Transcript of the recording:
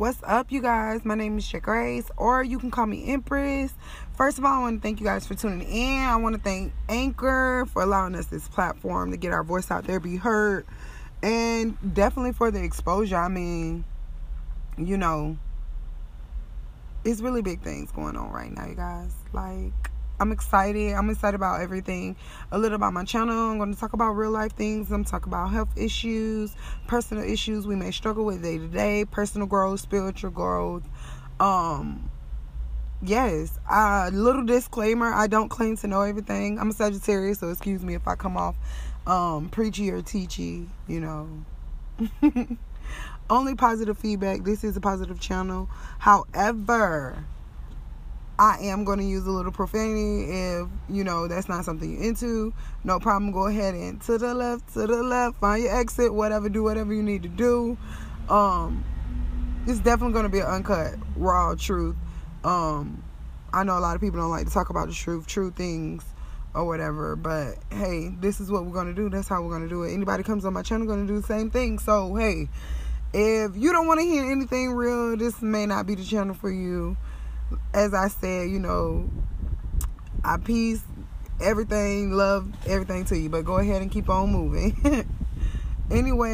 What's up, you guys? My name is J Grace, or you can call me Empress. First of all, I want to thank you guys for tuning in. I want to thank Anchor for allowing us this platform to get our voice out there, be heard, and definitely for the exposure. I mean, you know, it's really big things going on right now, you guys. Like, I'm excited. I'm excited about everything. A little about my channel. I'm going to talk about real life things. I'm talk about health issues, personal issues we may struggle with day to day, personal growth, spiritual growth. Um, yes. A little disclaimer: I don't claim to know everything. I'm a Sagittarius, so excuse me if I come off um, preachy or teachy. You know. Only positive feedback. This is a positive channel. However I am going to use a little profanity if you know that's not something you're into. No problem. Go ahead and to the left, to the left, find your exit, whatever. Do whatever you need to do. Um, it's definitely going to be an uncut, raw truth. Um, I know a lot of people don't like to talk about the truth, true things, or whatever. But hey, this is what we're going to do. That's how we're going to do it. Anybody comes on my channel going to do the same thing. So hey, if you don't want to hear anything real, this may not be the channel for you as I said, you know, I peace everything, love everything to you, but go ahead and keep on moving. anyway.